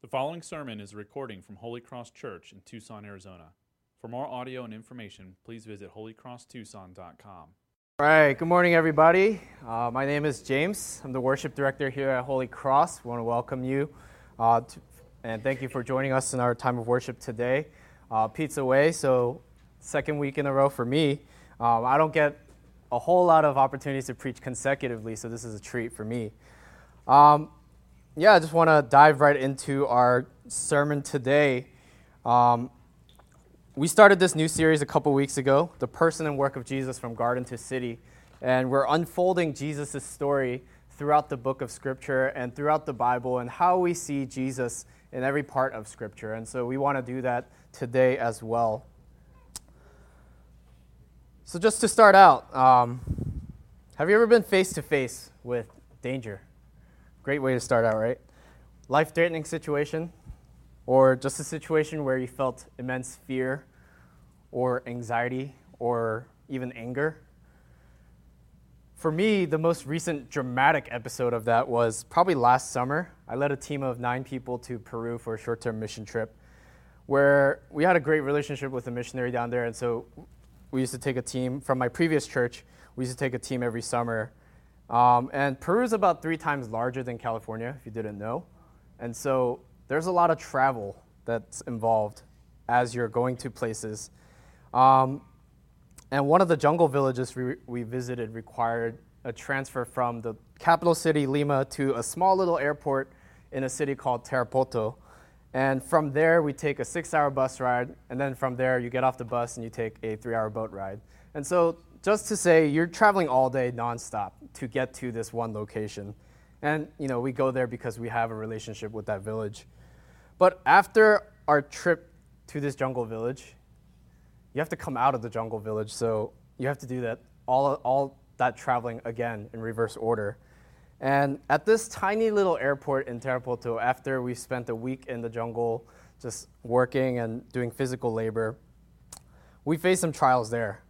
The following sermon is a recording from Holy Cross Church in Tucson, Arizona. For more audio and information, please visit holycrosstucson.com. All right, good morning, everybody. Uh, my name is James. I'm the worship director here at Holy Cross. We want to welcome you uh, to, and thank you for joining us in our time of worship today. Uh, Pizza Way, so second week in a row for me. Um, I don't get a whole lot of opportunities to preach consecutively, so this is a treat for me. Um, yeah, I just want to dive right into our sermon today. Um, we started this new series a couple weeks ago, The Person and Work of Jesus from Garden to City. And we're unfolding Jesus' story throughout the book of Scripture and throughout the Bible and how we see Jesus in every part of Scripture. And so we want to do that today as well. So, just to start out, um, have you ever been face to face with danger? Great way to start out, right? Life threatening situation, or just a situation where you felt immense fear or anxiety or even anger. For me, the most recent dramatic episode of that was probably last summer. I led a team of nine people to Peru for a short term mission trip where we had a great relationship with a missionary down there. And so we used to take a team from my previous church, we used to take a team every summer um, and Peru is about three times larger than California, if you didn't know. And so there's a lot of travel that's involved as you're going to places. Um, and one of the jungle villages we, we visited required a transfer from the capital city, Lima, to a small little airport in a city called Tarapoto. And from there, we take a six hour bus ride. And then from there, you get off the bus and you take a three hour boat ride. And so just to say you're traveling all day nonstop to get to this one location. And you know, we go there because we have a relationship with that village. But after our trip to this jungle village, you have to come out of the jungle village, so you have to do that all all that traveling again in reverse order. And at this tiny little airport in Tarapoto, after we spent a week in the jungle just working and doing physical labor, we faced some trials there.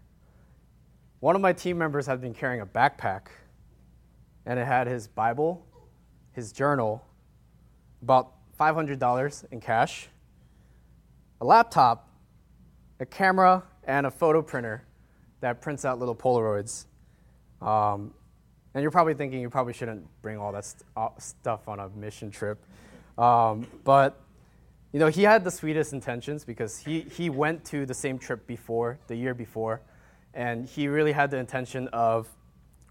One of my team members had been carrying a backpack, and it had his Bible, his journal, about $500 in cash, a laptop, a camera, and a photo printer that prints out little Polaroids. Um, and you're probably thinking you probably shouldn't bring all that st- uh, stuff on a mission trip. Um, but you know, he had the sweetest intentions because he, he went to the same trip before, the year before, and he really had the intention of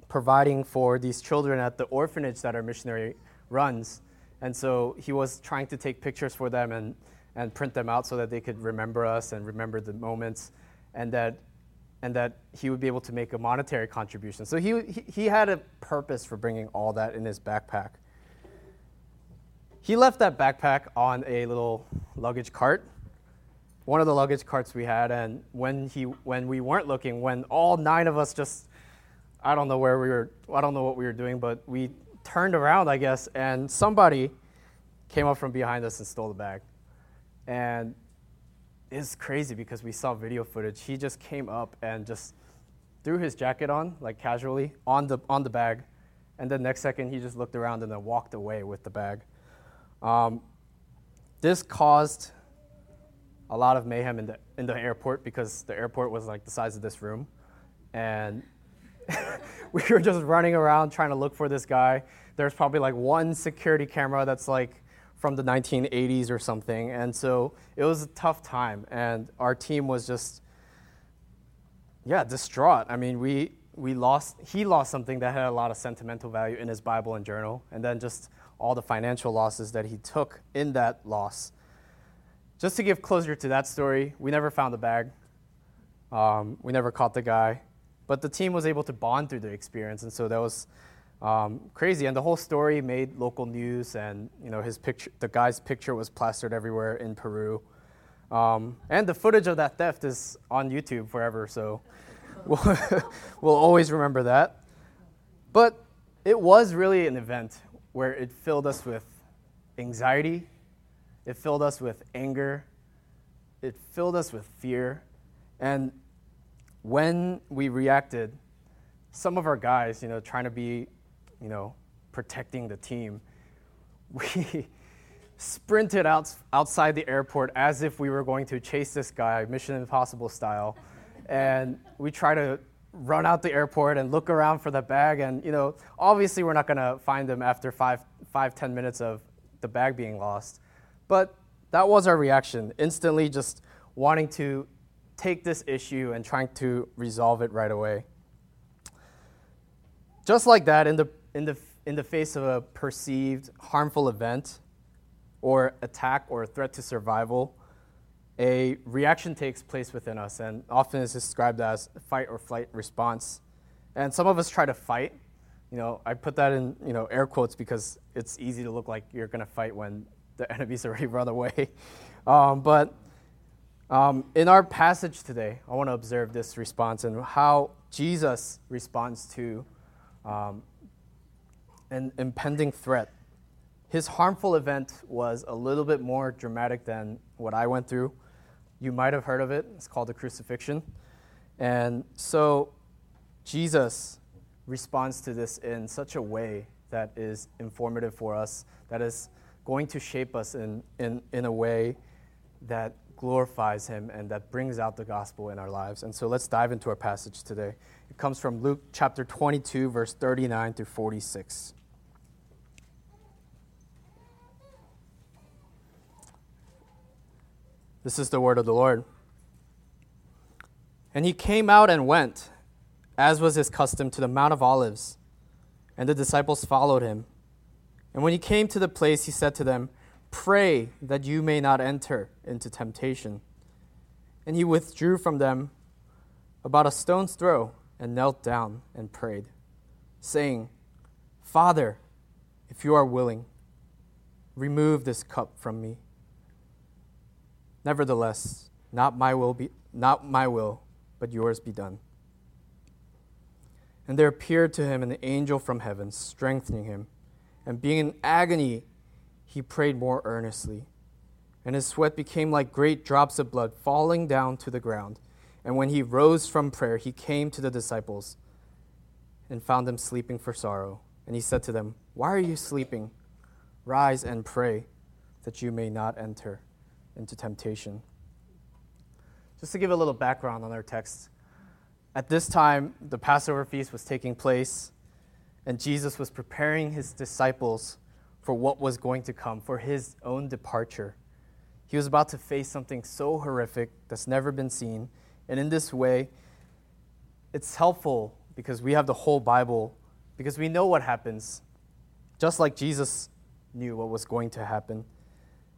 providing for these children at the orphanage that our missionary runs. And so he was trying to take pictures for them and, and print them out so that they could remember us and remember the moments, and that, and that he would be able to make a monetary contribution. So he, he, he had a purpose for bringing all that in his backpack. He left that backpack on a little luggage cart one of the luggage carts we had, and when he when we weren't looking, when all nine of us just I don't know where we were, I don't know what we were doing, but we turned around, I guess, and somebody came up from behind us and stole the bag. And it's crazy because we saw video footage. He just came up and just threw his jacket on, like casually, on the on the bag, and then next second he just looked around and then walked away with the bag. Um, this caused a lot of mayhem in the in the airport because the airport was like the size of this room, and we were just running around trying to look for this guy. There's probably like one security camera that's like from the 1980s or something, and so it was a tough time, and our team was just yeah distraught. I mean, we we lost he lost something that had a lot of sentimental value in his Bible and journal, and then just all the financial losses that he took in that loss just to give closure to that story, we never found the bag. Um, we never caught the guy. But the team was able to bond through the experience, and so that was um, crazy. And the whole story made local news, and you know his picture, the guy's picture was plastered everywhere in Peru. Um, and the footage of that theft is on YouTube forever, so we'll, we'll always remember that. But it was really an event where it filled us with anxiety it filled us with anger. It filled us with fear. And when we reacted, some of our guys, you know, trying to be, you know, protecting the team, we, sprinted out outside the airport as if we were going to chase this guy, Mission Impossible style. And we try to run out the airport and look around for the bag. And, you know, obviously we're not going to find them after five, five, ten minutes of the bag being lost. But that was our reaction, instantly just wanting to take this issue and trying to resolve it right away. Just like that, in the, in the, in the face of a perceived harmful event or attack or a threat to survival, a reaction takes place within us and often is described as fight or flight response. And some of us try to fight. You know, I put that in, you know, air quotes because it's easy to look like you're going to fight when the enemies already run away. Um, but um, in our passage today, I want to observe this response and how Jesus responds to um, an impending threat. His harmful event was a little bit more dramatic than what I went through. You might have heard of it. It's called the crucifixion. And so Jesus responds to this in such a way that is informative for us, that is going to shape us in, in, in a way that glorifies him and that brings out the gospel in our lives. And so let's dive into our passage today. It comes from Luke chapter 22, verse 39 through 46. This is the word of the Lord. And he came out and went, as was his custom, to the Mount of Olives. And the disciples followed him. And when he came to the place, he said to them, Pray that you may not enter into temptation. And he withdrew from them about a stone's throw and knelt down and prayed, saying, Father, if you are willing, remove this cup from me. Nevertheless, not my will be not my will, but yours be done. And there appeared to him an angel from heaven, strengthening him. And being in agony, he prayed more earnestly. And his sweat became like great drops of blood falling down to the ground. And when he rose from prayer, he came to the disciples and found them sleeping for sorrow. And he said to them, Why are you sleeping? Rise and pray that you may not enter into temptation. Just to give a little background on our text, at this time, the Passover feast was taking place, and Jesus was preparing his disciples for what was going to come, for his own departure. He was about to face something so horrific that's never been seen. And in this way, it's helpful because we have the whole Bible, because we know what happens, just like Jesus knew what was going to happen.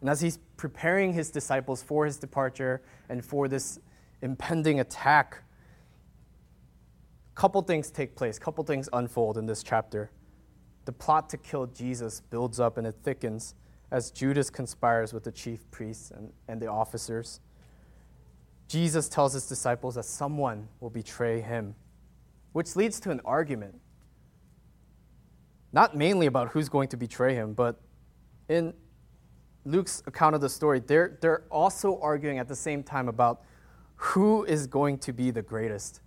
And as he's preparing his disciples for his departure and for this impending attack, couple things take place, couple things unfold in this chapter. The plot to kill Jesus builds up and it thickens as Judas conspires with the chief priests and, and the officers. Jesus tells his disciples that someone will betray him, which leads to an argument. Not mainly about who's going to betray him, but in Luke's account of the story, they're, they're also arguing at the same time about who is going to be the greatest.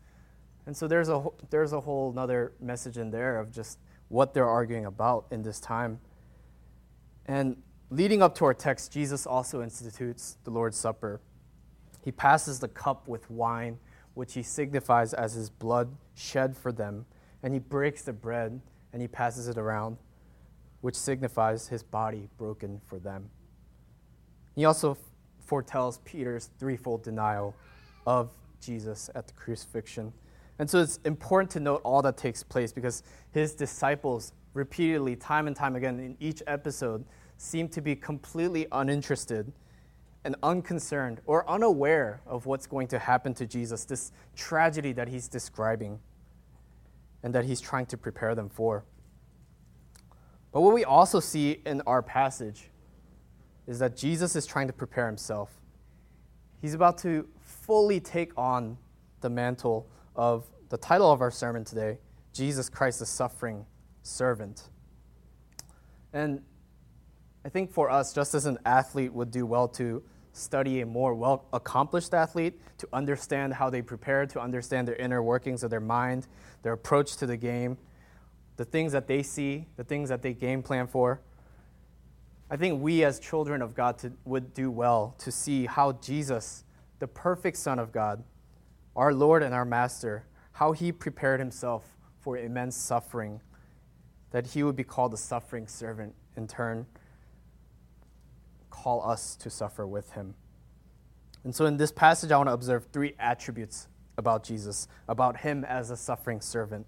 And so there's a, there's a whole other message in there of just what they're arguing about in this time. And leading up to our text, Jesus also institutes the Lord's Supper. He passes the cup with wine, which he signifies as his blood shed for them, and he breaks the bread and he passes it around, which signifies his body broken for them. He also foretells Peter's threefold denial of Jesus at the crucifixion. And so it's important to note all that takes place because his disciples repeatedly, time and time again, in each episode, seem to be completely uninterested and unconcerned or unaware of what's going to happen to Jesus, this tragedy that he's describing and that he's trying to prepare them for. But what we also see in our passage is that Jesus is trying to prepare himself. He's about to fully take on the mantle of the title of our sermon today Jesus Christ, the suffering servant. And I think for us, just as an athlete would do well to study a more well accomplished athlete, to understand how they prepare, to understand their inner workings of their mind, their approach to the game, the things that they see, the things that they game plan for. I think we as children of God to, would do well to see how Jesus, the perfect Son of God, our Lord and our Master, how he prepared himself for immense suffering, that he would be called a suffering servant, in turn, call us to suffer with him. And so in this passage, I want to observe three attributes about Jesus, about him as a suffering servant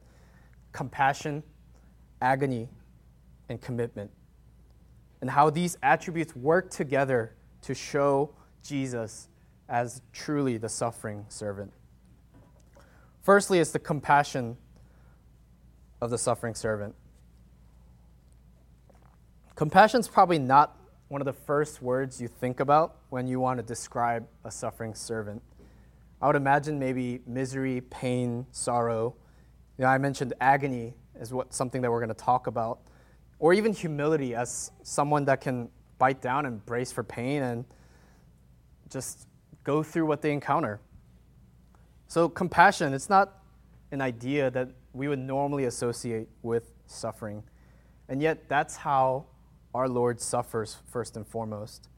compassion, agony, and commitment. And how these attributes work together to show Jesus as truly the suffering servant. Firstly, it's the compassion of the suffering servant. Compassion is probably not one of the first words you think about when you want to describe a suffering servant. I would imagine maybe misery, pain, sorrow. You know, I mentioned agony is what something that we're going to talk about, or even humility as someone that can bite down and brace for pain and just go through what they encounter. So, compassion, it's not an idea that we would normally associate with suffering. And yet, that's how our Lord suffers first and foremost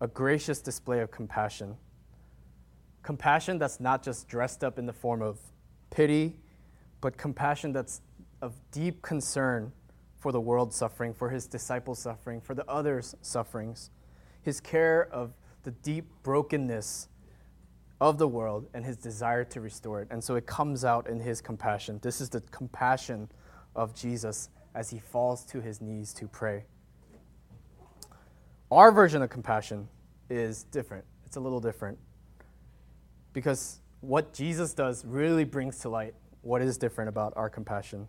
a gracious display of compassion. Compassion that's not just dressed up in the form of pity, but compassion that's of deep concern for the world suffering, for his disciples suffering, for the others' sufferings. His care of the deep brokenness of the world and his desire to restore it. And so it comes out in his compassion. This is the compassion of Jesus as he falls to his knees to pray. Our version of compassion is different. It's a little different. Because what Jesus does really brings to light what is different about our compassion.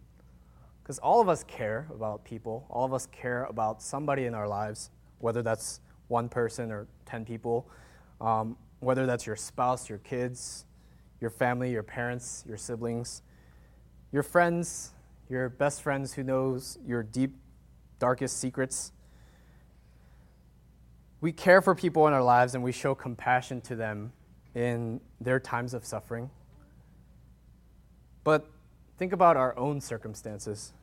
Because all of us care about people, all of us care about somebody in our lives, whether that's one person or 10 people. Um, whether that's your spouse, your kids, your family, your parents, your siblings, your friends, your best friends who knows your deep darkest secrets. We care for people in our lives and we show compassion to them in their times of suffering. But think about our own circumstances.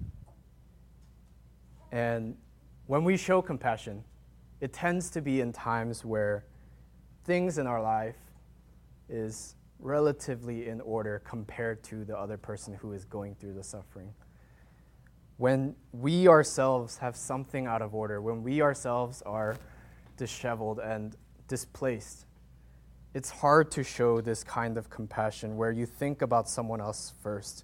And when we show compassion, it tends to be in times where things in our life is relatively in order compared to the other person who is going through the suffering. When we ourselves have something out of order, when we ourselves are disheveled and displaced, it's hard to show this kind of compassion where you think about someone else first.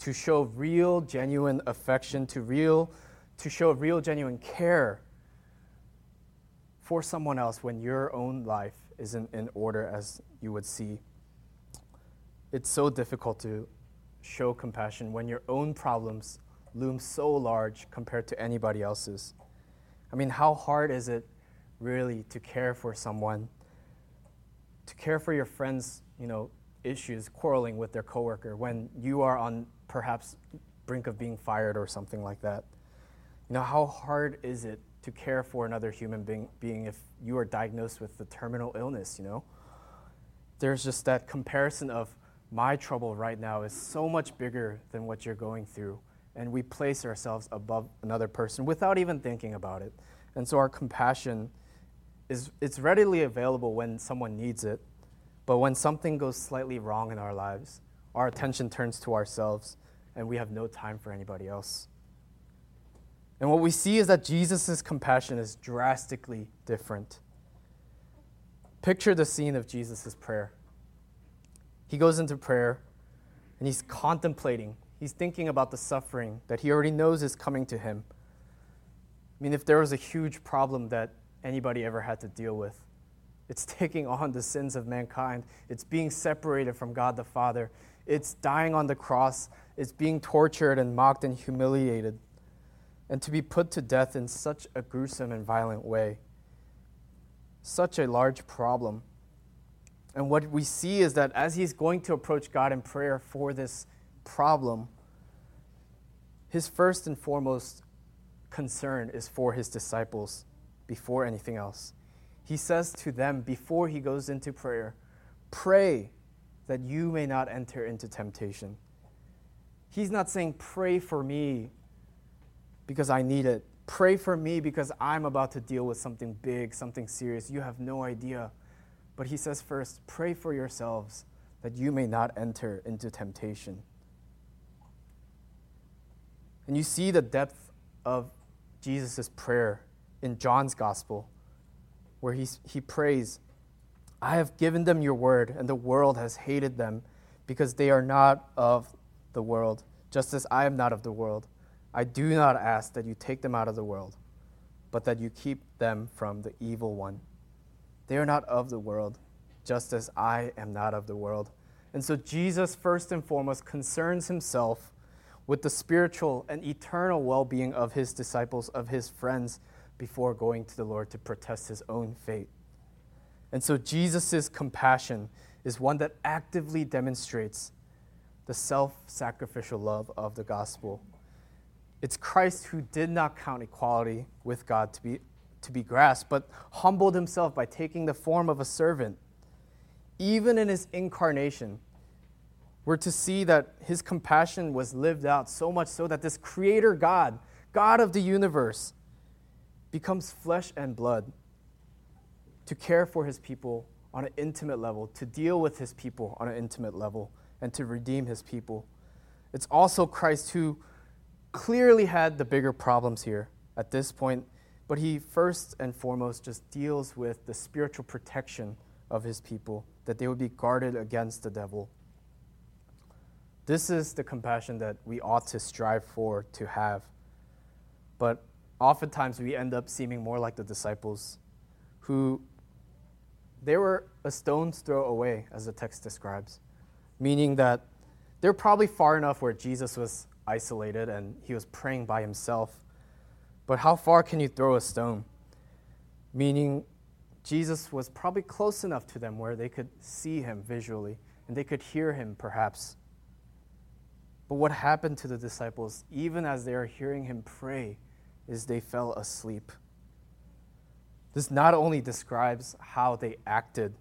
To show real, genuine affection, to real, to show real, genuine care for someone else when your own life isn't in order as you would see. It's so difficult to show compassion when your own problems loom so large compared to anybody else's. I mean, how hard is it really to care for someone, to care for your friends, you know, issues, quarreling with their coworker when you are on perhaps brink of being fired or something like that? You know, how hard is it to care for another human being, being if you are diagnosed with the terminal illness, you know? There's just that comparison of my trouble right now is so much bigger than what you're going through. And we place ourselves above another person without even thinking about it. And so our compassion is it's readily available when someone needs it. But when something goes slightly wrong in our lives, our attention turns to ourselves and we have no time for anybody else. And what we see is that Jesus' compassion is drastically different. Picture the scene of Jesus' prayer. He goes into prayer and he's contemplating, he's thinking about the suffering that he already knows is coming to him. I mean, if there was a huge problem that anybody ever had to deal with, it's taking on the sins of mankind. It's being separated from God the Father. It's dying on the cross. It's being tortured and mocked and humiliated and to be put to death in such a gruesome and violent way. Such a large problem. And what we see is that as he's going to approach God in prayer for this problem, his first and foremost concern is for his disciples before anything else. He says to them before he goes into prayer, Pray that you may not enter into temptation. He's not saying, Pray for me because I need it. Pray for me because I'm about to deal with something big, something serious. You have no idea. But he says first, pray for yourselves that you may not enter into temptation. And you see the depth of Jesus' prayer in John's gospel, where he, he prays, I have given them your word, and the world has hated them because they are not of the world, just as I am not of the world. I do not ask that you take them out of the world, but that you keep them from the evil one. They are not of the world, just as I am not of the world. And so Jesus, first and foremost, concerns himself with the spiritual and eternal well being of his disciples, of his friends, before going to the Lord to protest his own fate. And so Jesus' compassion is one that actively demonstrates the self sacrificial love of the gospel. It's Christ who did not count equality with God to be, to be grasped, but humbled himself by taking the form of a servant. Even in his incarnation, we're to see that his compassion was lived out so much so that this creator God, God of the universe, becomes flesh and blood to care for his people on an intimate level, to deal with his people on an intimate level, and to redeem his people. It's also Christ who clearly had the bigger problems here at this point, but he first and foremost just deals with the spiritual protection of his people, that they would be guarded against the devil. This is the compassion that we ought to strive for to have. But oftentimes we end up seeming more like the disciples who they were a stone's throw away, as the text describes, meaning that they're probably far enough where Jesus was isolated and he was praying by himself. But how far can you throw a stone? Meaning, Jesus was probably close enough to them where they could see him visually and they could hear him perhaps but what happened to the disciples, even as they are hearing him pray, is they fell asleep. This not only describes how they acted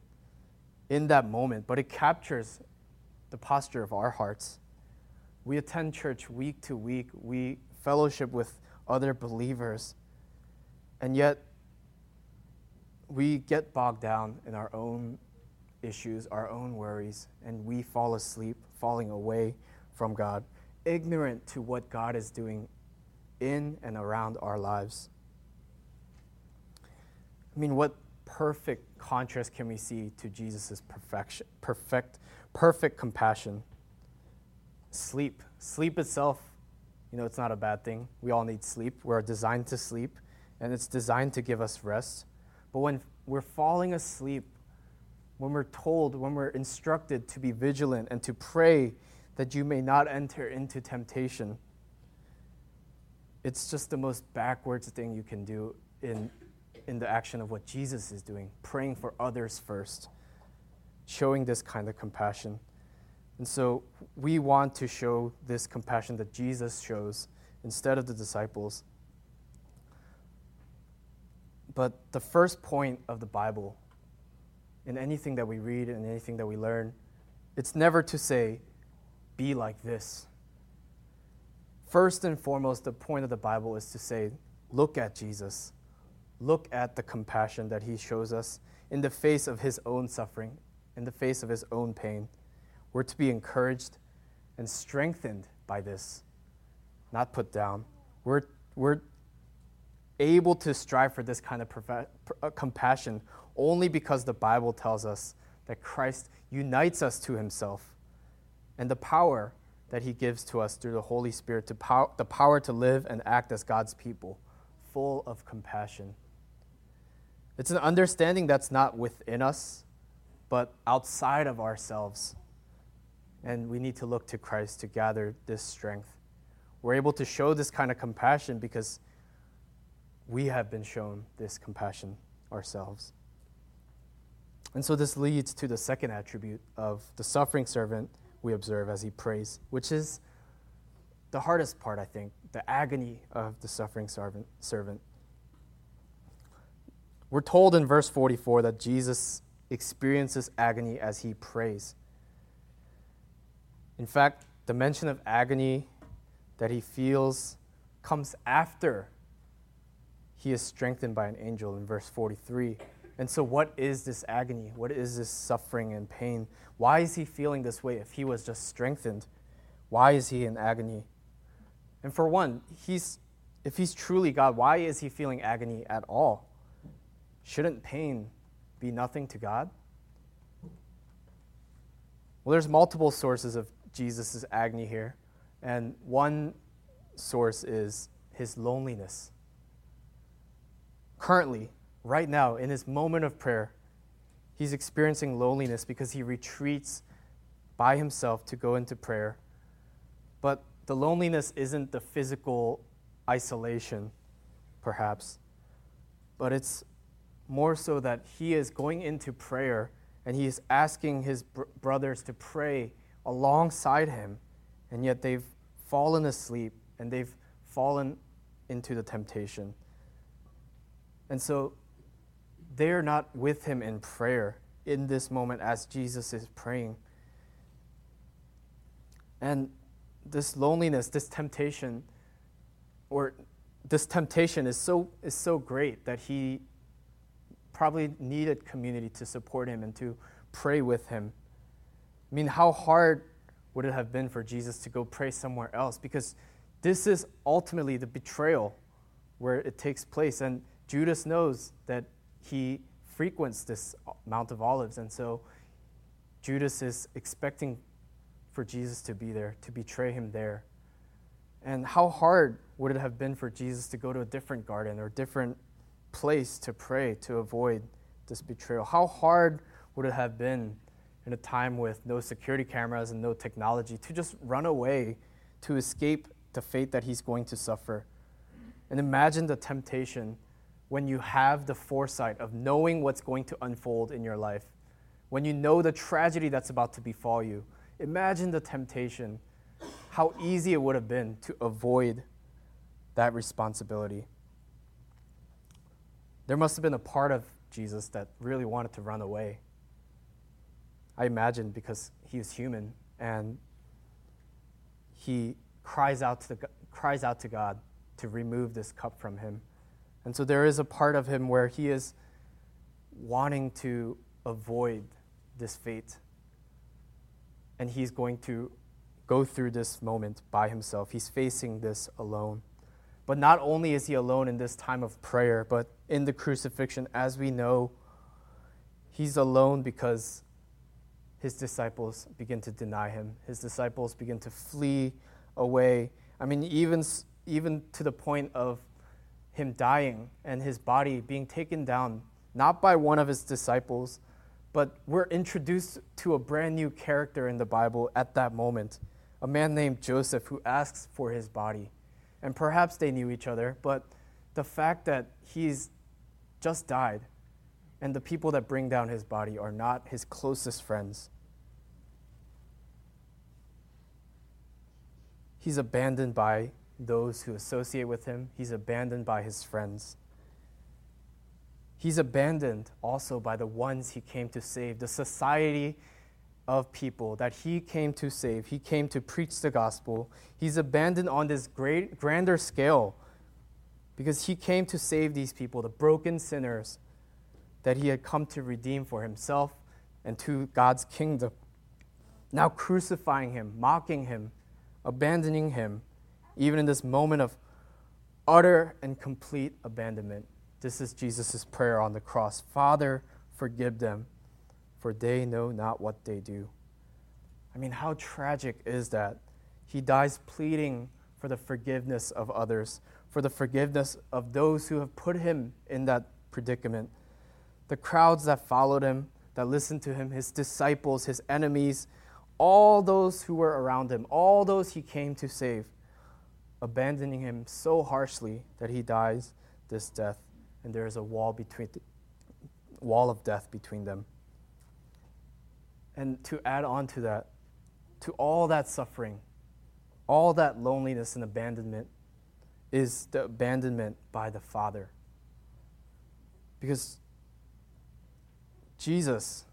in that moment, but it captures the posture of our hearts. We attend church week to week, we fellowship with other believers, and yet we get bogged down in our own issues, our own worries, and we fall asleep, falling away from God, ignorant to what God is doing in and around our lives. I mean, what perfect contrast can we see to Jesus' perfect, perfect compassion? Sleep. Sleep itself, you know, it's not a bad thing. We all need sleep. We're designed to sleep, and it's designed to give us rest. But when we're falling asleep, when we're told, when we're instructed to be vigilant and to pray that you may not enter into temptation. It's just the most backwards thing you can do in, in the action of what Jesus is doing, praying for others first, showing this kind of compassion. And so we want to show this compassion that Jesus shows instead of the disciples. But the first point of the Bible, in anything that we read and anything that we learn, it's never to say, be like this. First and foremost, the point of the Bible is to say, look at Jesus. Look at the compassion that he shows us in the face of his own suffering, in the face of his own pain. We're to be encouraged and strengthened by this, not put down. We're, we're able to strive for this kind of uh, compassion only because the Bible tells us that Christ unites us to himself and the power that He gives to us through the Holy Spirit, to pow- the power to live and act as God's people, full of compassion. It's an understanding that's not within us, but outside of ourselves. And we need to look to Christ to gather this strength. We're able to show this kind of compassion because we have been shown this compassion ourselves. And so this leads to the second attribute of the suffering servant we observe as he prays, which is the hardest part, I think, the agony of the suffering servant. We're told in verse 44 that Jesus experiences agony as he prays. In fact, the mention of agony that he feels comes after he is strengthened by an angel in verse 43. And so, what is this agony? What is this suffering and pain? Why is he feeling this way if he was just strengthened? Why is he in agony? And for one, he's, if he's truly God, why is he feeling agony at all? Shouldn't pain be nothing to God? Well, there's multiple sources of Jesus' agony here. And one source is his loneliness. Currently, right now, in his moment of prayer, he's experiencing loneliness because he retreats by himself to go into prayer. But the loneliness isn't the physical isolation, perhaps, but it's more so that he is going into prayer and he is asking his br- brothers to pray alongside him, and yet they've fallen asleep and they've fallen into the temptation. And so they're not with him in prayer in this moment as Jesus is praying. And this loneliness, this temptation, or this temptation is so, is so great that he probably needed community to support him and to pray with him. I mean, how hard would it have been for Jesus to go pray somewhere else? Because this is ultimately the betrayal where it takes place. And Judas knows that he frequents this uh, Mount of Olives. And so Judas is expecting for Jesus to be there, to betray him there. And how hard would it have been for Jesus to go to a different garden or different place to pray to avoid this betrayal? How hard would it have been in a time with no security cameras and no technology to just run away to escape the fate that he's going to suffer? And imagine the temptation when you have the foresight of knowing what's going to unfold in your life, when you know the tragedy that's about to befall you. Imagine the temptation, how easy it would have been to avoid that responsibility. There must have been a part of Jesus that really wanted to run away. I imagine because he was human and he cries out to, the, cries out to God to remove this cup from him. And so there is a part of him where he is wanting to avoid this fate. And he's going to go through this moment by himself. He's facing this alone. But not only is he alone in this time of prayer, but in the crucifixion, as we know, he's alone because his disciples begin to deny him. His disciples begin to flee away. I mean, even, even to the point of him dying and his body being taken down, not by one of his disciples, but we're introduced to a brand new character in the Bible at that moment a man named Joseph who asks for his body. And perhaps they knew each other, but the fact that he's just died and the people that bring down his body are not his closest friends. He's abandoned by those who associate with him, he's abandoned by his friends. He's abandoned also by the ones he came to save, the society of people that he came to save. He came to preach the gospel. He's abandoned on this great, grander scale because he came to save these people, the broken sinners that he had come to redeem for himself and to God's kingdom. Now crucifying him, mocking him, abandoning him even in this moment of utter and complete abandonment. This is Jesus' prayer on the cross Father, forgive them, for they know not what they do. I mean, how tragic is that? He dies pleading for the forgiveness of others, for the forgiveness of those who have put him in that predicament. The crowds that followed him, that listened to him, his disciples, his enemies, all those who were around him, all those he came to save abandoning him so harshly that he dies this death, and there is a wall between the, wall of death between them. And to add on to that, to all that suffering, all that loneliness and abandonment is the abandonment by the Father. Because Jesus,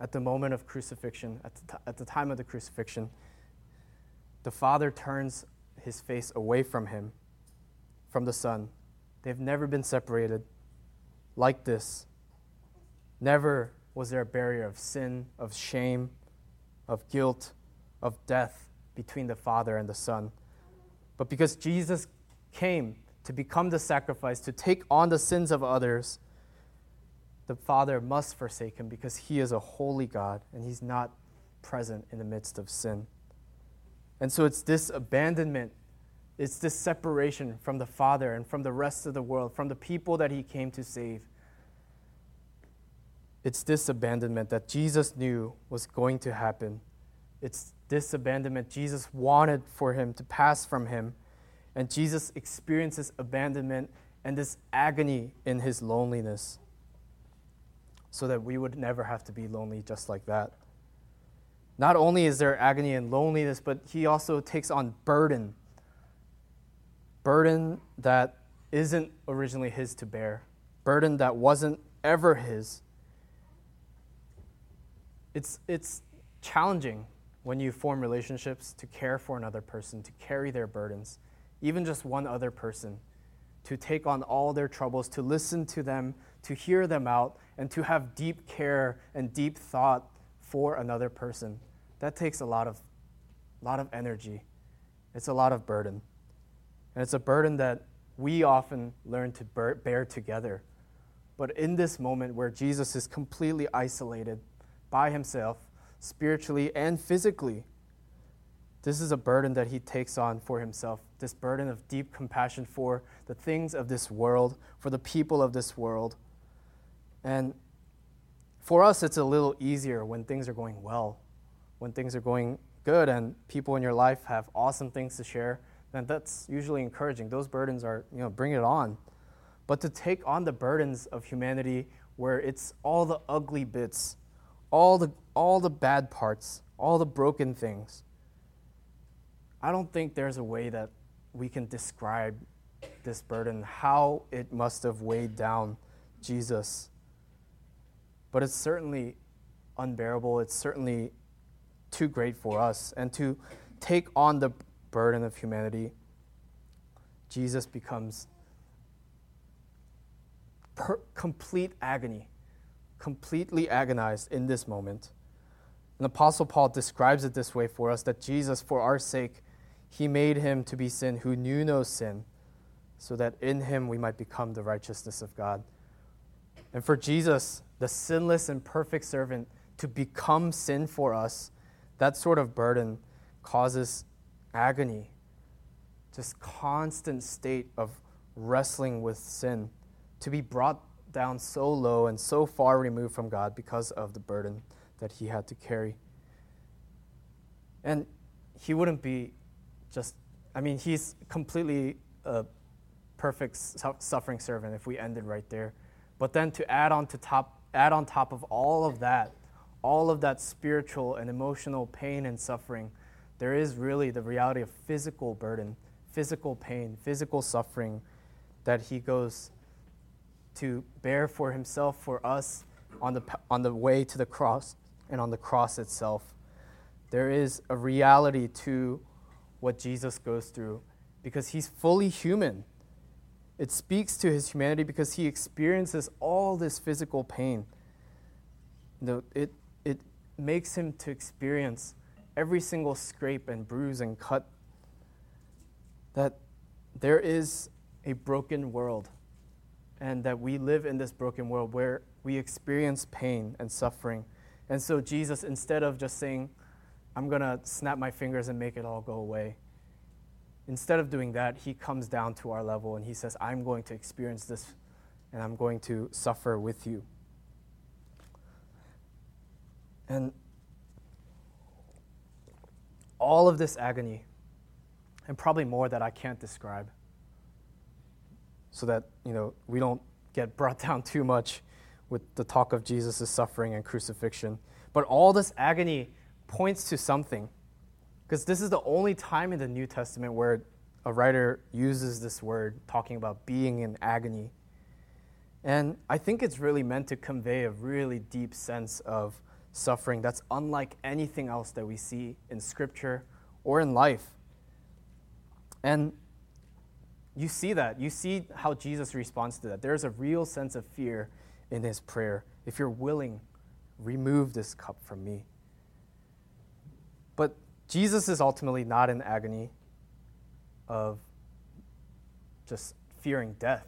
at the moment of crucifixion, at the, t- at the time of the crucifixion, the Father turns his face away from him, from the Son, They've never been separated like this. Never was there a barrier of sin, of shame, of guilt, of death between the Father and the Son. But because Jesus came to become the sacrifice, to take on the sins of others, the Father must forsake him because he is a holy God and he's not present in the midst of sin. And so it's this abandonment, it's this separation from the Father and from the rest of the world, from the people that he came to save. It's this abandonment that Jesus knew was going to happen. It's this abandonment Jesus wanted for him to pass from him. And Jesus experiences abandonment and this agony in his loneliness so that we would never have to be lonely just like that. Not only is there agony and loneliness, but he also takes on burden. Burden that isn't originally his to bear, burden that wasn't ever his. It's, it's challenging when you form relationships to care for another person, to carry their burdens, even just one other person, to take on all their troubles, to listen to them, to hear them out, and to have deep care and deep thought for another person. That takes a lot of, lot of energy. It's a lot of burden. And it's a burden that we often learn to bear together. But in this moment where Jesus is completely isolated by himself, spiritually and physically. This is a burden that he takes on for himself, this burden of deep compassion for the things of this world, for the people of this world. And for us, it's a little easier when things are going well, when things are going good and people in your life have awesome things to share, then that's usually encouraging. Those burdens are, you know, bring it on. But to take on the burdens of humanity where it's all the ugly bits, all the, all the bad parts, all the broken things. I don't think there's a way that we can describe this burden, how it must have weighed down Jesus. But it's certainly unbearable. It's certainly too great for us. And to take on the burden of humanity, Jesus becomes per- complete agony completely agonized in this moment. And Apostle Paul describes it this way for us that Jesus, for our sake, he made him to be sin who knew no sin, so that in him we might become the righteousness of God. And for Jesus, the sinless and perfect servant, to become sin for us, that sort of burden causes agony, just constant state of wrestling with sin, to be brought down so low and so far removed from God because of the burden that he had to carry. And he wouldn't be just, I mean, he's completely a perfect suffering servant if we ended right there. But then to add on to top, add on top of all of that, all of that spiritual and emotional pain and suffering, there is really the reality of physical burden, physical pain, physical suffering that he goes to bear for himself, for us, on the, on the way to the cross and on the cross itself. There is a reality to what Jesus goes through because he's fully human. It speaks to his humanity because he experiences all this physical pain. it, it makes him to experience every single scrape and bruise and cut that there is a broken world and that we live in this broken world where we experience pain and suffering. And so, Jesus, instead of just saying, I'm going to snap my fingers and make it all go away, instead of doing that, he comes down to our level and he says, I'm going to experience this and I'm going to suffer with you. And all of this agony, and probably more that I can't describe, so that you know we don't get brought down too much with the talk of Jesus' suffering and crucifixion. But all this agony points to something. Because this is the only time in the New Testament where a writer uses this word, talking about being in agony. And I think it's really meant to convey a really deep sense of suffering that's unlike anything else that we see in Scripture or in life. And you see that. You see how Jesus responds to that. There's a real sense of fear in his prayer. If you're willing, remove this cup from me. But Jesus is ultimately not in agony of just fearing death.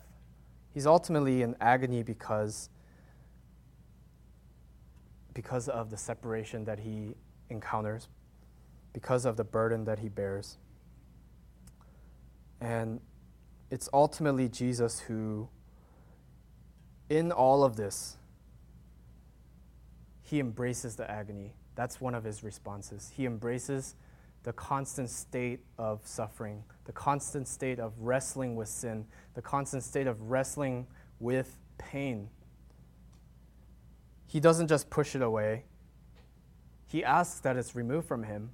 He's ultimately in agony because, because of the separation that he encounters, because of the burden that he bears. And it's ultimately Jesus who, in all of this, he embraces the agony. That's one of his responses. He embraces the constant state of suffering, the constant state of wrestling with sin, the constant state of wrestling with pain. He doesn't just push it away. He asks that it's removed from him,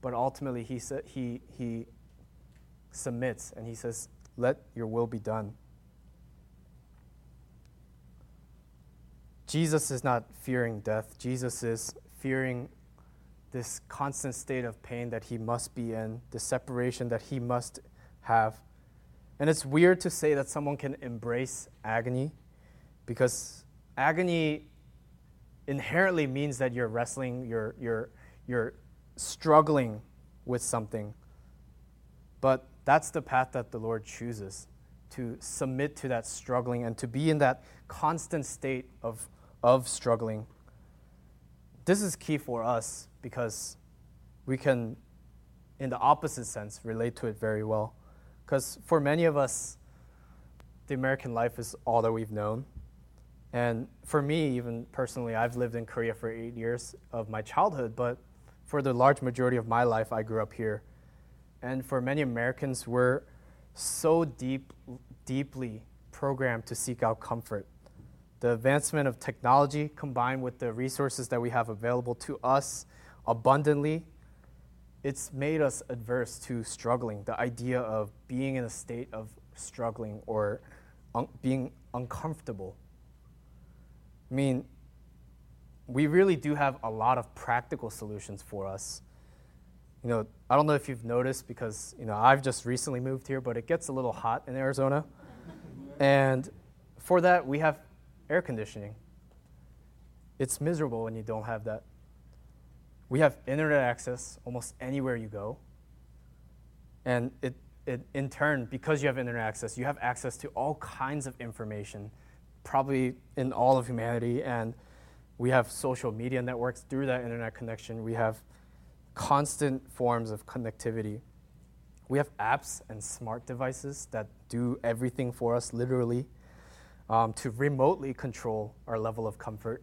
but ultimately he, he, he submits and he says, Let your will be done. Jesus is not fearing death, Jesus is fearing this constant state of pain that he must be in, the separation that he must have. And it's weird to say that someone can embrace agony because agony inherently means that you're wrestling, you're, you're, you're struggling with something. But that's the path that the Lord chooses to submit to that struggling and to be in that constant state of, of struggling. This is key for us because we can, in the opposite sense, relate to it very well. Because for many of us, the American life is all that we've known. And for me, even personally, I've lived in Korea for eight years of my childhood, but for the large majority of my life, I grew up here. And for many Americans, we're so deep, deeply programmed to seek out comfort. The advancement of technology combined with the resources that we have available to us abundantly, it's made us adverse to struggling. The idea of being in a state of struggling or un- being uncomfortable. I mean, we really do have a lot of practical solutions for us. You know, I don't know if you've noticed because, you know, I've just recently moved here, but it gets a little hot in Arizona. and for that, we have air conditioning. It's miserable when you don't have that. We have internet access almost anywhere you go. And it, it, in turn, because you have internet access, you have access to all kinds of information, probably in all of humanity. And we have social media networks through that internet connection. We have constant forms of connectivity. We have apps and smart devices that do everything for us, literally, um, to remotely control our level of comfort,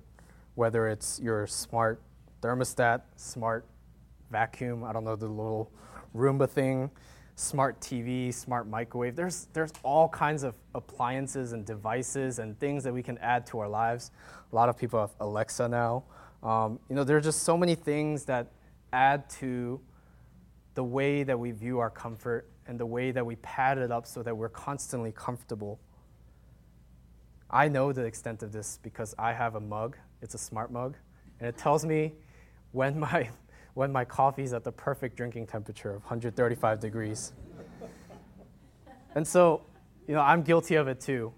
whether it's your smart thermostat, smart vacuum, I don't know, the little Roomba thing, smart TV, smart microwave. There's, there's all kinds of appliances and devices and things that we can add to our lives. A lot of people have Alexa now. Um, you know, there are just so many things that add to the way that we view our comfort and the way that we pad it up so that we're constantly comfortable. I know the extent of this because I have a mug. It's a smart mug. And it tells me when my, when my coffee is at the perfect drinking temperature of 135 degrees. and so, you know, I'm guilty of it too.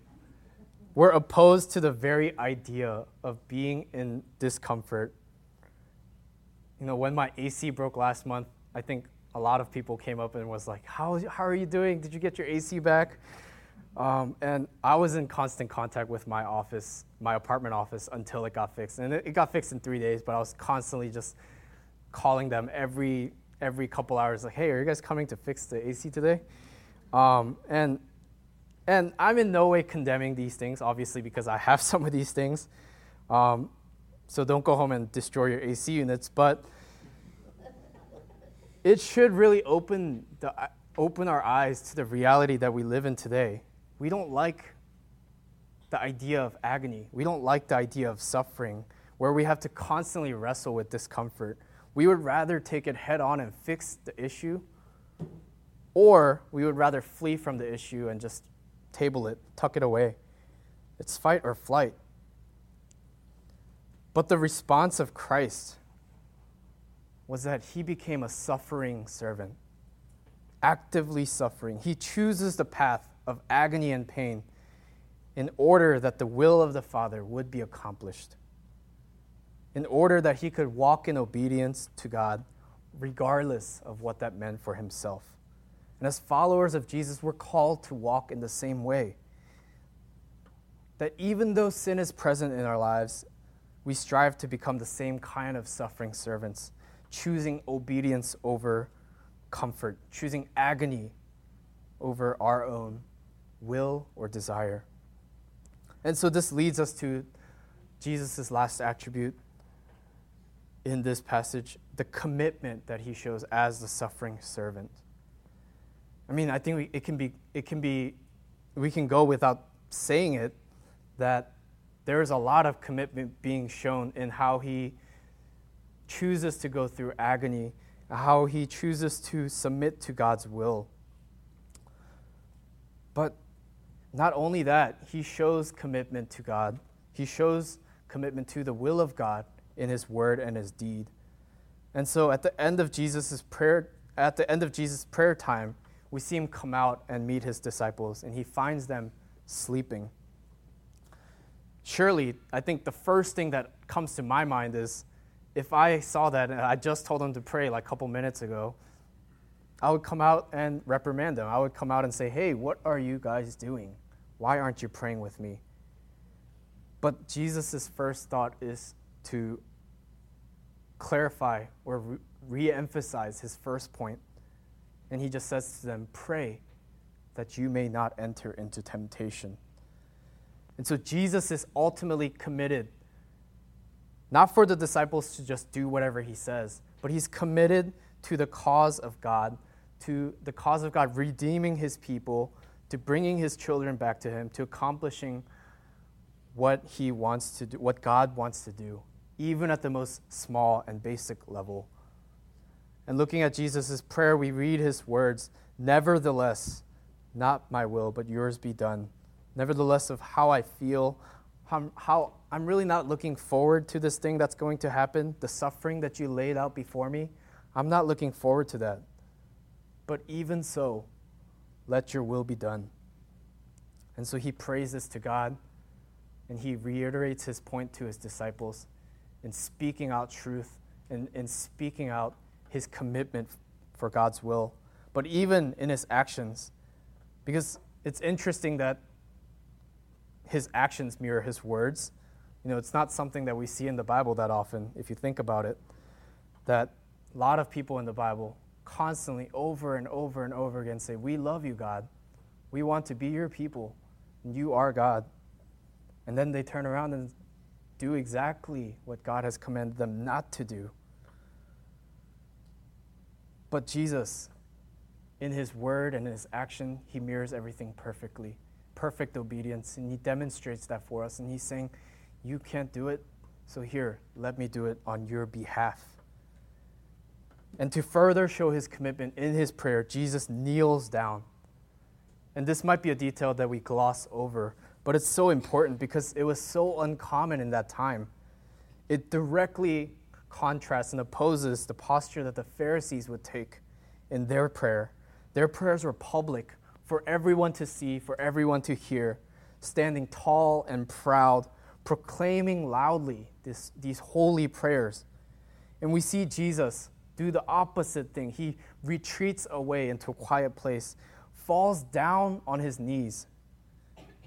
We're opposed to the very idea of being in discomfort. You know, when my AC broke last month, I think a lot of people came up and was like, How, how are you doing? Did you get your AC back? Um, and I was in constant contact with my office, my apartment office, until it got fixed. And it, it, got fixed in three days, but I was constantly just calling them every every couple hours, like, "Hey, are you guys coming to fix the AC today?" Um, and and I'm in no way condemning these things, obviously, because I have some of these things. Um, so don't go home and destroy your AC units, but it should really open the open our eyes to the reality that we live in today we don't like the idea of agony. We don't like the idea of suffering where we have to constantly wrestle with discomfort. We would rather take it head on and fix the issue, or we would rather flee from the issue and just table it, tuck it away. It's fight or flight. But the response of Christ was that he became a suffering servant. actively suffering. He chooses the path of agony and pain in order that the will of the Father would be accomplished, in order that he could walk in obedience to God, regardless of what that meant for himself. And as followers of Jesus, we're called to walk in the same way. That even though sin is present in our lives, we strive to become the same kind of suffering servants, choosing obedience over comfort, choosing agony over our own will or desire. And so this leads us to Jesus' last attribute in this passage the commitment that he shows as the suffering servant. I mean, I think we, it can be, it can be, we can go without saying it that there is a lot of commitment being shown in how he chooses to go through agony, how he chooses to submit to God's will. But not only that, he shows commitment to God, he shows commitment to the will of God in his word and his deed. And so at the end of Jesus' prayer, at the end of Jesus' prayer time, we see him come out and meet his disciples, and he finds them sleeping. Surely, I think the first thing that comes to my mind is if I saw that and I just told them to pray like a couple minutes ago, I would come out and reprimand them. I would come out and say, hey, what are you guys doing? Why aren't you praying with me? But Jesus' first thought is to clarify or re emphasize his first point. point and he just says to them, Pray that you may not enter into temptation. And so Jesus is ultimately committed, not for the disciples to just do whatever he says, but he's committed to the cause of God, to the cause of God redeeming his people, to bringing his children back to him, to accomplishing what he wants to do, what God wants to do, even at the most small and basic level and looking at Jesus' prayer, we read his words Nevertheless, not my will, but yours be done. Nevertheless, of how I feel, how, how I'm really not looking forward to this thing that's going to happen, the suffering that you laid out before me. I'm not looking forward to that. But even so, let your will be done. And so he prays this to God, and he reiterates his point to his disciples in speaking out truth and in speaking out his commitment for God's will, but even in his actions. Because it's interesting that his actions mirror his words. You know, it's not something that we see in the Bible that often, if you think about it, that a lot of people in the Bible constantly, over and over and over again, say, We love you, God. We want to be your people, you are God. And then they turn around and do exactly what God has commanded them not to do. But Jesus, in his word and in his action, he mirrors everything perfectly. Perfect obedience. And he demonstrates that for us. And he's saying, You can't do it, so here, let me do it on your behalf. And to further show his commitment in his prayer, Jesus kneels down. And this might be a detail that we gloss over, but it's so important because it was so uncommon in that time. It directly contrasts and opposes the posture that the Pharisees would take in their prayer. Their prayers were public for everyone to see, for everyone to hear, standing tall and proud, proclaiming loudly this, these holy prayers. And we see Jesus do the opposite thing. He retreats away into a quiet place, falls down on his knees.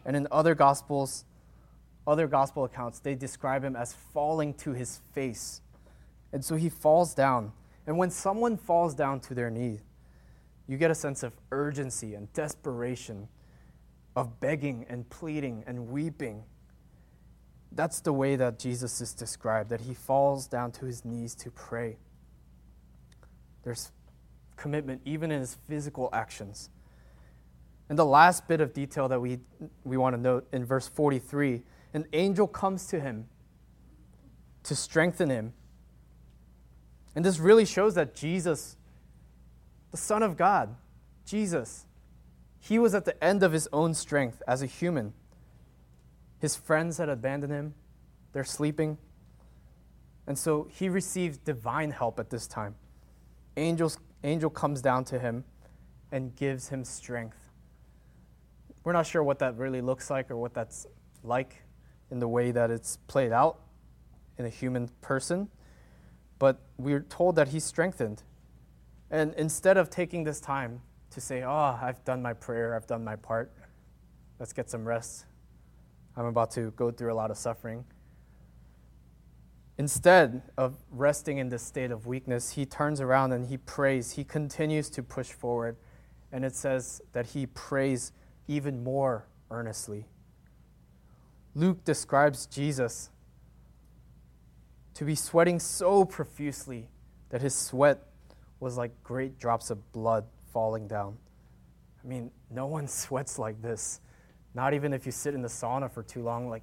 And in other gospels, other gospel accounts, they describe him as falling to his face and so he falls down. And when someone falls down to their knee, you get a sense of urgency and desperation, of begging and pleading and weeping. That's the way that Jesus is described, that he falls down to his knees to pray. There's commitment even in his physical actions. And the last bit of detail that we, we want to note in verse 43 an angel comes to him to strengthen him and this really shows that Jesus, the Son of God, Jesus, he was at the end of his own strength as a human. His friends had abandoned him, they're sleeping. And so he receives divine help at this time. Angels, angel comes down to him, and gives him strength. We're not sure what that really looks like or what that's like in the way that it's played out in a human person, but we're told that he's strengthened. And instead of taking this time to say, Oh, I've done my prayer, I've done my part, let's get some rest. I'm about to go through a lot of suffering. Instead of resting in this state of weakness, he turns around and he prays. He continues to push forward. And it says that he prays even more earnestly. Luke describes Jesus to be sweating so profusely that his sweat was like great drops of blood falling down. I mean, no one sweats like this. Not even if you sit in the sauna for too long. Like,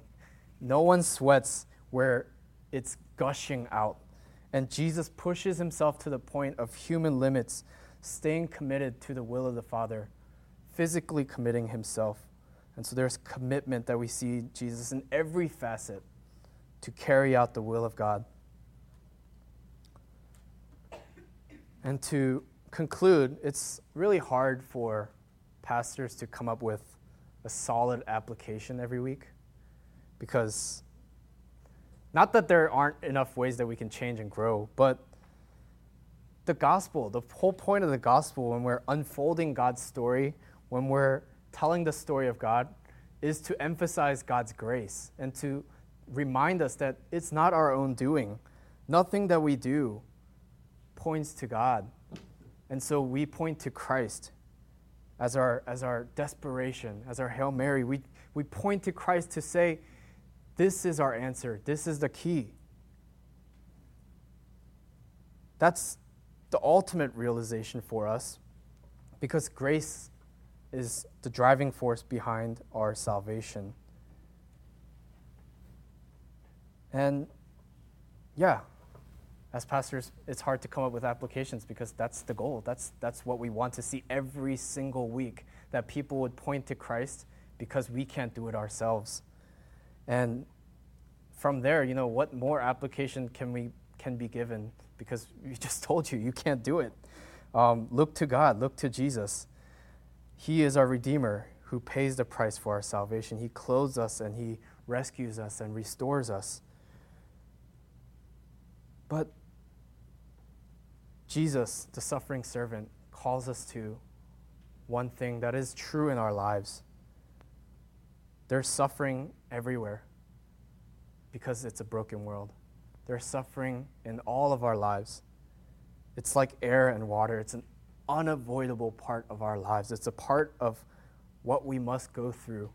no one sweats where it's gushing out. And Jesus pushes himself to the point of human limits, staying committed to the will of the Father, physically committing himself. And so there's commitment that we see Jesus in every facet to carry out the will of God. And to conclude, it's really hard for pastors to come up with a solid application every week because not that there aren't enough ways that we can change and grow, but the gospel, the whole point of the gospel when we're unfolding God's story, when we're telling the story of God, is to emphasize God's grace and to remind us that it's not our own doing. Nothing that we do points to God. And so we point to Christ as our, as our desperation, as our Hail Mary. We, we point to Christ to say, This is our answer, this is the key. That's the ultimate realization for us because grace is the driving force behind our salvation. And yeah, as pastors, it's hard to come up with applications because that's the goal. That's, that's what we want to see every single week that people would point to Christ because we can't do it ourselves. And from there, you know, what more application can we can be given? Because we just told you you can't do it. Um, look to God. Look to Jesus. He is our Redeemer who pays the price for our salvation. He clothes us and He rescues us and restores us. But Jesus, the suffering servant, calls us to one thing that is true in our lives. There's suffering everywhere because it's a broken world. There's suffering in all of our lives. It's like air and water, it's an unavoidable part of our lives. It's a part of what we must go through.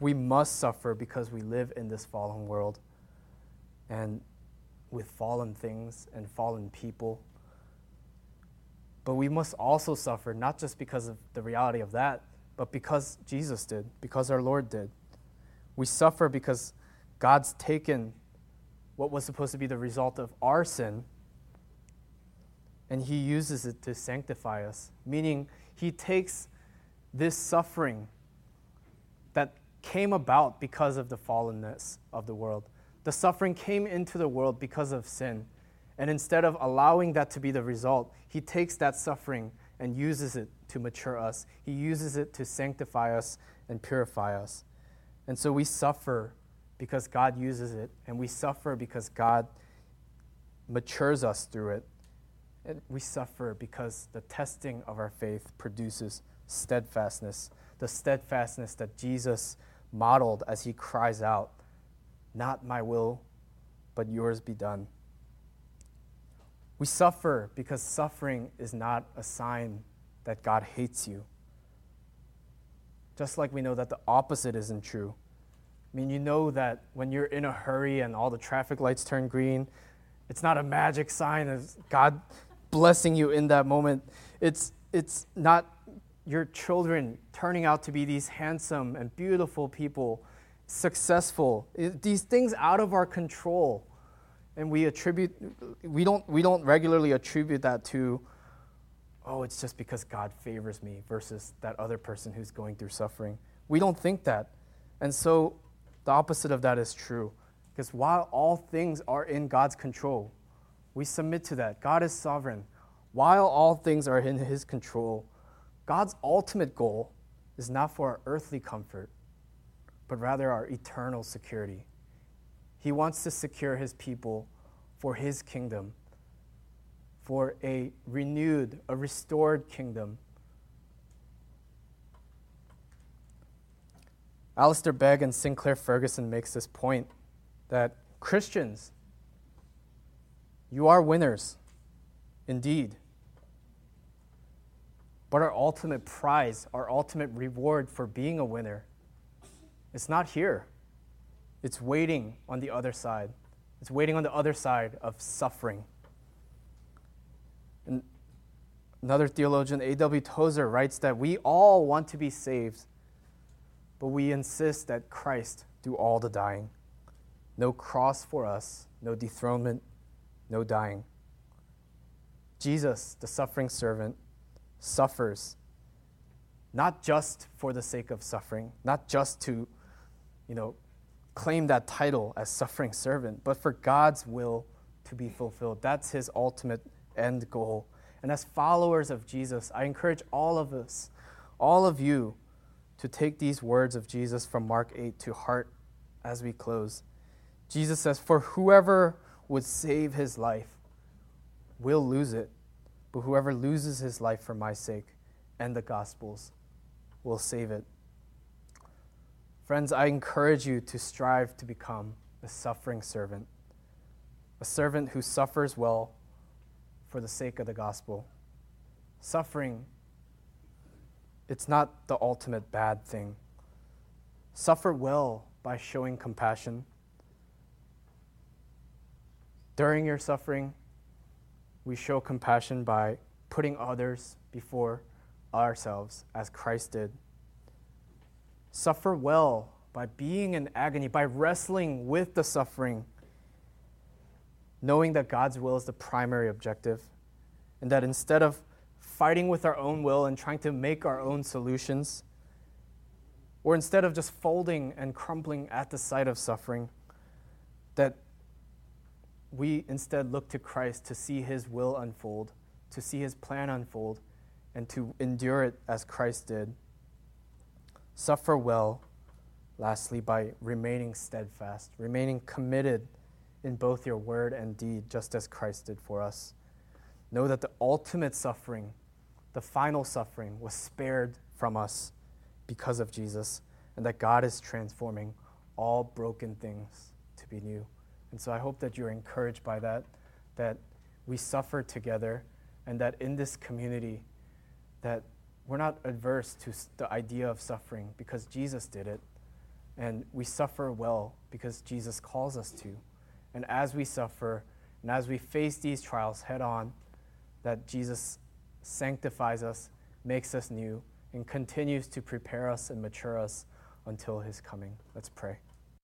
We must suffer because we live in this fallen world and with fallen things and fallen people. But we must also suffer, not just because of the reality of that, but because Jesus did, because our Lord did. We suffer because God's taken what was supposed to be the result of our sin and He uses it to sanctify us, meaning He takes this suffering that came about because of the fallenness of the world. The suffering came into the world because of sin. And instead of allowing that to be the result, he takes that suffering and uses it to mature us. He uses it to sanctify us and purify us. And so we suffer because God uses it, and we suffer because God matures us through it. And we suffer because the testing of our faith produces steadfastness, the steadfastness that Jesus modeled as he cries out, Not my will, but yours be done. We suffer because suffering is not a sign that God hates you. Just like we know that the opposite isn't true. I mean, you know that when you're in a hurry and all the traffic lights turn green, it's not a magic sign of God blessing you in that moment. It's, it's not your children turning out to be these handsome and beautiful people, successful. It, these things out of our control and we attribute we don't we don't regularly attribute that to oh it's just because god favors me versus that other person who's going through suffering. We don't think that. And so the opposite of that is true because while all things are in god's control we submit to that. God is sovereign. While all things are in his control God's ultimate goal is not for our earthly comfort, but rather our eternal security. He wants to secure his people for his kingdom, for a renewed, a restored kingdom. Alistair Begg and Sinclair Ferguson makes this point that Christians, you are winners, indeed. But our ultimate prize, our ultimate reward for being a winner, it's not here. It's waiting on the other side. It's waiting on the other side of suffering. Another theologian, A.W. Tozer, writes that we all want to be saved, but we insist that Christ do all the dying. No cross for us, no dethronement, no dying. Jesus, the suffering servant, suffers not just for the sake of suffering, not just to, you know, claim that title as suffering servant, but for God's will to be fulfilled. That's his ultimate end goal. And as followers of Jesus, I encourage all of us, all of you, to take these words of Jesus from Mark 8 to heart as we close. Jesus says, For whoever would save his life will lose it, but whoever loses his life for my sake and the gospel's will save it. Friends, I encourage you to strive to become a suffering servant, a servant who suffers well for the sake of the gospel. Suffering, it's not the ultimate bad thing. Suffer well by showing compassion. During your suffering, we show compassion by putting others before ourselves as Christ did. Suffer well by being in agony, by wrestling with the suffering, knowing that God's will is the primary objective, and that instead of fighting with our own will and trying to make our own solutions, or instead of just folding and crumpling at the sight of suffering, that we instead look to Christ to see his will unfold, to see his plan unfold, and to endure it as Christ did. Suffer well, lastly, by remaining steadfast, remaining committed in both your word and deed, just as Christ did for us. Know that the ultimate suffering, the final suffering, was spared from us because of Jesus, and that God is transforming all broken things to be new. And so I hope that you're encouraged by that, that we suffer together, and that in this community, that we're not adverse to the idea of suffering because Jesus did it. And we suffer well because Jesus calls us to. And as we suffer and as we face these trials head on, that Jesus sanctifies us, makes us new, and continues to prepare us and mature us until his coming. Let's pray.